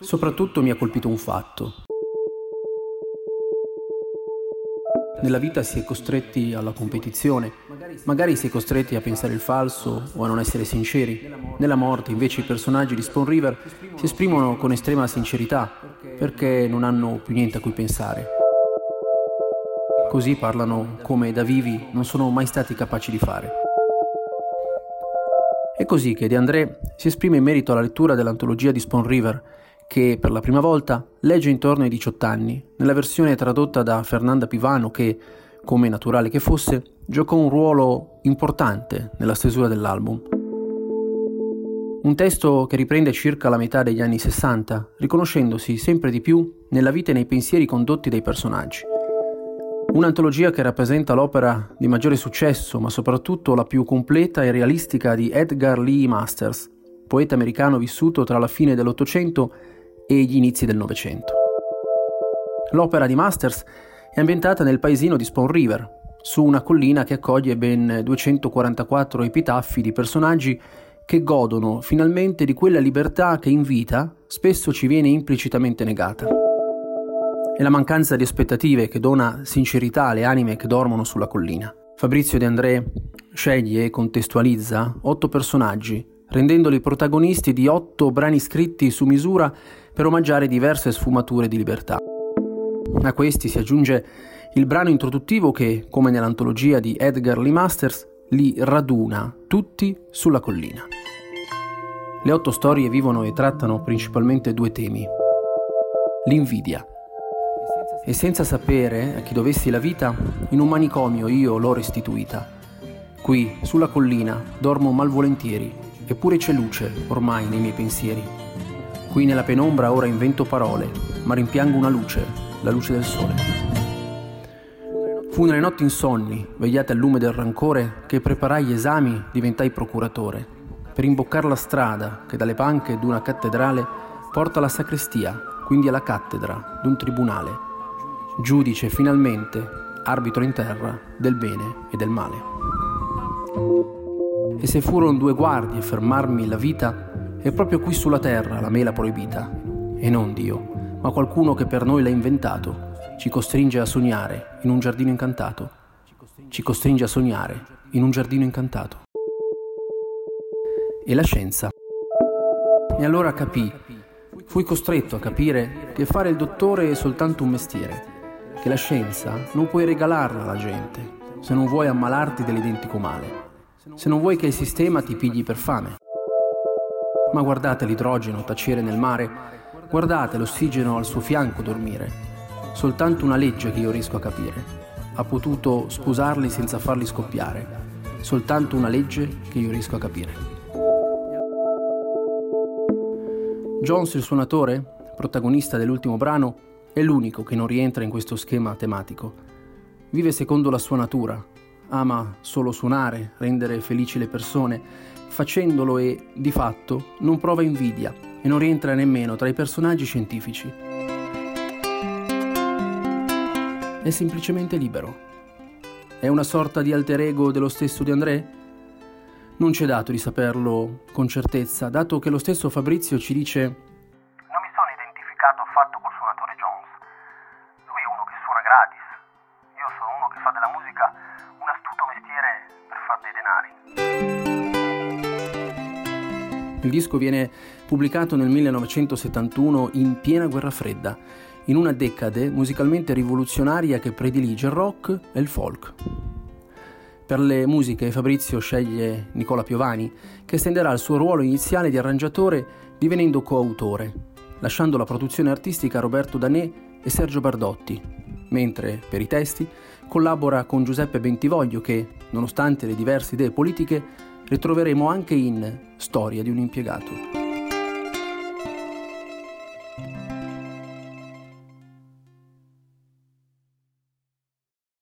soprattutto mi ha colpito un fatto. Nella vita si è costretti alla competizione, magari si è costretti a pensare il falso o a non essere sinceri. Nella morte invece i personaggi di Spawn River si esprimono con estrema sincerità perché non hanno più niente a cui pensare. Così parlano come da vivi non sono mai stati capaci di fare. È così che De André si esprime in merito alla lettura dell'antologia di Spawn River che per la prima volta legge intorno ai 18 anni, nella versione tradotta da Fernanda Pivano che, come naturale che fosse, giocò un ruolo importante nella stesura dell'album. Un testo che riprende circa la metà degli anni 60, riconoscendosi sempre di più nella vita e nei pensieri condotti dai personaggi. Un'antologia che rappresenta l'opera di maggiore successo, ma soprattutto la più completa e realistica di Edgar Lee Masters, poeta americano vissuto tra la fine dell'Ottocento e gli inizi del Novecento. L'opera di Masters è ambientata nel paesino di Spawn River, su una collina che accoglie ben 244 epitaffi di personaggi che godono finalmente di quella libertà che in vita spesso ci viene implicitamente negata. È la mancanza di aspettative che dona sincerità alle anime che dormono sulla collina. Fabrizio De André sceglie e contestualizza otto personaggi, rendendoli protagonisti di otto brani scritti su misura per omaggiare diverse sfumature di libertà. A questi si aggiunge il brano introduttivo che, come nell'antologia di Edgar Lee Masters, li raduna tutti sulla collina. Le otto storie vivono e trattano principalmente due temi. L'invidia. E senza sapere a chi dovessi la vita, in un manicomio io l'ho restituita. Qui, sulla collina, dormo malvolentieri, eppure c'è luce ormai nei miei pensieri. Qui nella penombra ora invento parole, ma rimpiango una luce, la luce del sole. Fu nelle notti insonni, vegliate al lume del rancore, che preparai gli esami, diventai procuratore, per imboccar la strada che dalle panche d'una cattedrale porta alla sacrestia, quindi alla cattedra d'un tribunale. Giudice finalmente, arbitro in terra del bene e del male. E se furono due guardie a fermarmi la vita, è proprio qui sulla terra la mela proibita, e non Dio, ma qualcuno che per noi l'ha inventato, ci costringe a sognare in un giardino incantato. Ci costringe a sognare in un giardino incantato. E la scienza. E allora capì, fui costretto a capire che fare il dottore è soltanto un mestiere, che la scienza non puoi regalarla alla gente se non vuoi ammalarti dell'identico male, se non vuoi che il sistema ti pigli per fame. Ma guardate l'idrogeno tacere nel mare, guardate l'ossigeno al suo fianco dormire. Soltanto una legge che io riesco a capire. Ha potuto sposarli senza farli scoppiare. Soltanto una legge che io riesco a capire. Jones, il suonatore, protagonista dell'ultimo brano, è l'unico che non rientra in questo schema tematico. Vive secondo la sua natura, ama solo suonare, rendere felici le persone facendolo e, di fatto, non prova invidia e non rientra nemmeno tra i personaggi scientifici. È semplicemente libero. È una sorta di alter ego dello stesso di André? Non c'è dato di saperlo con certezza, dato che lo stesso Fabrizio ci dice Il disco viene pubblicato nel 1971 in piena guerra fredda, in una decade musicalmente rivoluzionaria che predilige il rock e il folk. Per le musiche Fabrizio sceglie Nicola Piovani, che estenderà il suo ruolo iniziale di arrangiatore divenendo coautore, lasciando la produzione artistica a Roberto Danè e Sergio Bardotti, mentre per i testi collabora con Giuseppe Bentivoglio che, nonostante le diverse idee politiche, ritroveremo anche in Storia di un impiegato.